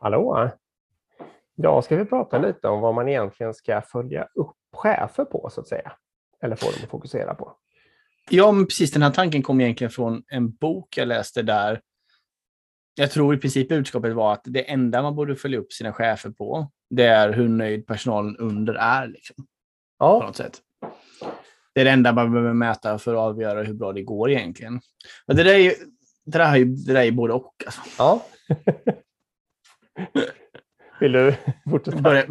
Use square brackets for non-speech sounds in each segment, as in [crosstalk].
Hallå! Idag ska vi prata lite om vad man egentligen ska följa upp chefer på, så att säga. Eller få dem att fokusera på. Ja, men precis. Den här tanken kom egentligen från en bok jag läste där jag tror i princip budskapet var att det enda man borde följa upp sina chefer på, det är hur nöjd personalen under är. Liksom, ja. På något sätt. Det är det enda man behöver mäta för att avgöra hur bra det går egentligen. Men det där är ju, det där är, ju, det där är både och. Alltså. Ja. [laughs] Vill du fortsätta? Börja,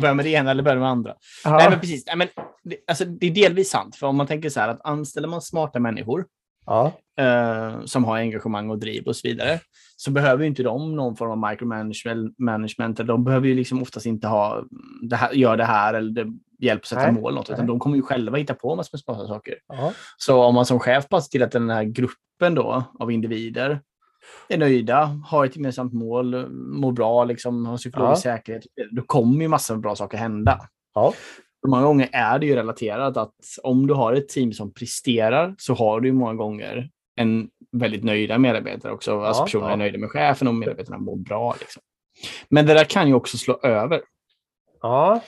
börja med det ena eller börja med det andra? Aha. Nej, men precis. Nej, men, det, alltså, det är delvis sant. För om man tänker så här att anställer man smarta människor ja. eh, som har engagemang och driv och så vidare, så behöver inte de någon form av micromanagement. De behöver ju liksom oftast inte ha det här, gör det här eller det, hjälp att sätta Nej. mål. Något, utan de kommer ju själva hitta på massor med smarta saker. Ja. Så om man som chef bara ser till att den här gruppen då, av individer är nöjda, har ett gemensamt mål, mår bra, liksom, har psykologisk ja. säkerhet, då kommer ju massor av bra saker hända. Ja. Många gånger är det ju relaterat att om du har ett team som presterar så har du ju många gånger en väldigt nöjda medarbetare också. Ja, alltså personer ja. är nöjda med chefen och medarbetarna mår bra. Liksom. Men det där kan ju också slå över. Ja.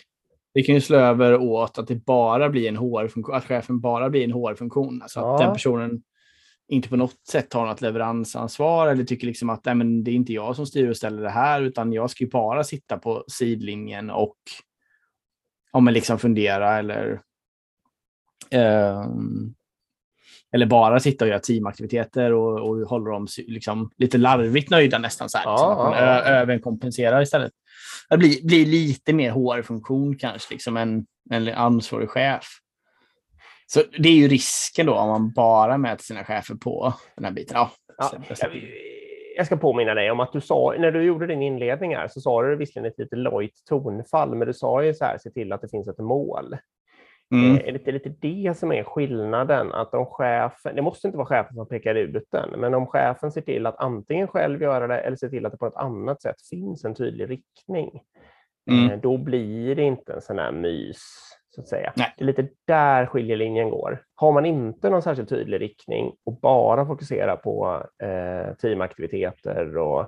Det kan ju slå över åt att det bara blir en HR-funktion, att chefen bara blir en HR-funktion. Alltså ja. att den personen inte på något sätt har något leveransansvar eller tycker liksom att Nej, men det är inte jag som styr och ställer det här, utan jag ska ju bara sitta på sidlinjen och om man liksom fundera eller eh, eller bara sitta och göra teamaktiviteter och, och hålla dem liksom lite larvigt nöjda nästan så här. Ja, liksom, att man ja, överkompenserar istället. Det blir, blir lite mer HR-funktion kanske, liksom en, en ansvarig chef. Så det är ju risken då om man bara mäter sina chefer på den här biten. Ja, ja jag ska påminna dig om att du sa, när du gjorde din inledning här, så sa du visserligen ett lite lojt tonfall, men du sa ju så här, se till att det finns ett mål. Mm. Eh, är det lite det som är skillnaden? Att om chefen, det måste inte vara chefen som pekar ut den, men om chefen ser till att antingen själv göra det eller ser till att det på ett annat sätt finns en tydlig riktning, mm. Eh, då blir det inte en sån här mys. Så att säga. Nej. Det är lite där skiljelinjen går. Har man inte någon särskilt tydlig riktning och bara fokuserar på eh, teamaktiviteter och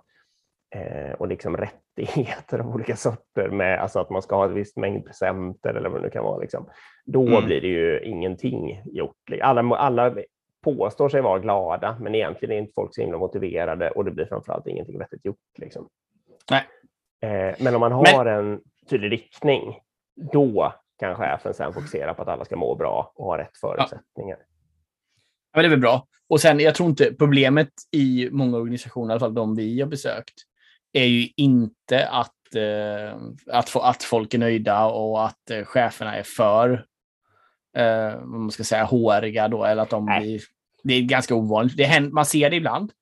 eh, och liksom [laughs] rättigheter av olika sorter med alltså att man ska ha ett visst mängd presenter eller vad det nu kan vara. Liksom. Då mm. blir det ju ingenting gjort. Alla, alla påstår sig vara glada, men egentligen är inte folk så himla motiverade och det blir framförallt ingenting vettigt gjort. Liksom. Nej. Eh, men om man har men... en tydlig riktning, då kan chefen sen fokusera på att alla ska må bra och ha rätt förutsättningar. Ja. Ja, men det är väl bra. Och sen, jag tror inte problemet i många organisationer, i alla fall de vi har besökt, är ju inte att, eh, att, få, att folk är nöjda och att eh, cheferna är för eh, vad man ska säga, håriga då, eller att de blir... Det är ganska ovanligt. Det händer, man ser det ibland,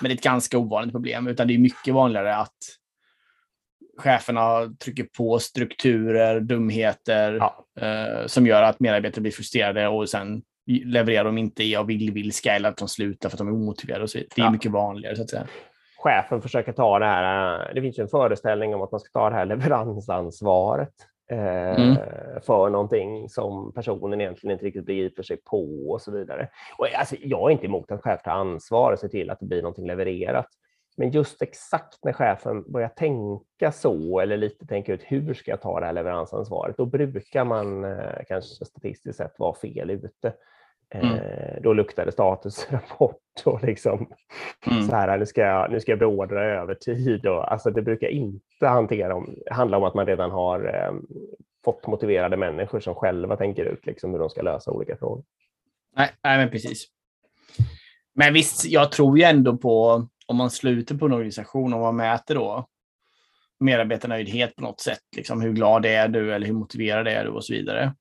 men det är ett ganska ovanligt problem. Utan det är mycket vanligare att cheferna trycker på strukturer, dumheter ja. eh, som gör att medarbetare blir frustrerade och sen levererar de inte av illvilska eller att de slutar för att de är omotiverade. Och så. Det är ja. mycket vanligare så att säga chefen försöker ta det här, eh, det finns en föreställning om att man ska ta det här leveransansvaret eh, mm. för någonting som personen egentligen inte riktigt begriper sig på och så vidare. Och alltså, jag är inte emot att chef tar ansvar och ser till att det blir någonting levererat. Men just exakt när chefen börjar tänka så eller lite tänka ut hur ska jag ta det här leveransansvaret, då brukar man eh, kanske statistiskt sett vara fel ute. Mm. Eh, då luktar det statusrapport och liksom mm. så här, nu ska jag, nu ska jag beordra övertid. Och, alltså det brukar inte hantera om, handla om att man redan har eh, fått motiverade människor som själva tänker ut liksom, hur de ska lösa olika frågor. Nej, nej, men precis. Men visst, jag tror ju ändå på om man sluter på en organisation och man mäter då medarbetarnöjdhet på något sätt, liksom hur glad är du eller hur motiverad är du och så vidare.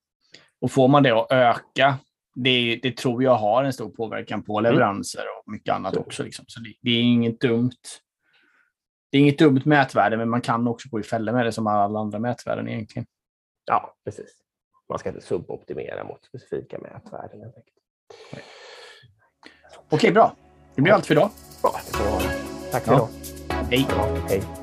Och får man det att öka det, det, tror jag har en stor påverkan på mm. leveranser och mycket annat också. Liksom. Så det, det, är inget dumt. Det är inget dumt mätvärde, men man kan också gå i fällor med det som alla andra mätvärden egentligen. Ja, precis. Man ska inte suboptimera mot specifika mätvärden. Okej, bra. Det blir allt för idag. Bra, Tack för idag. Hej. Hej.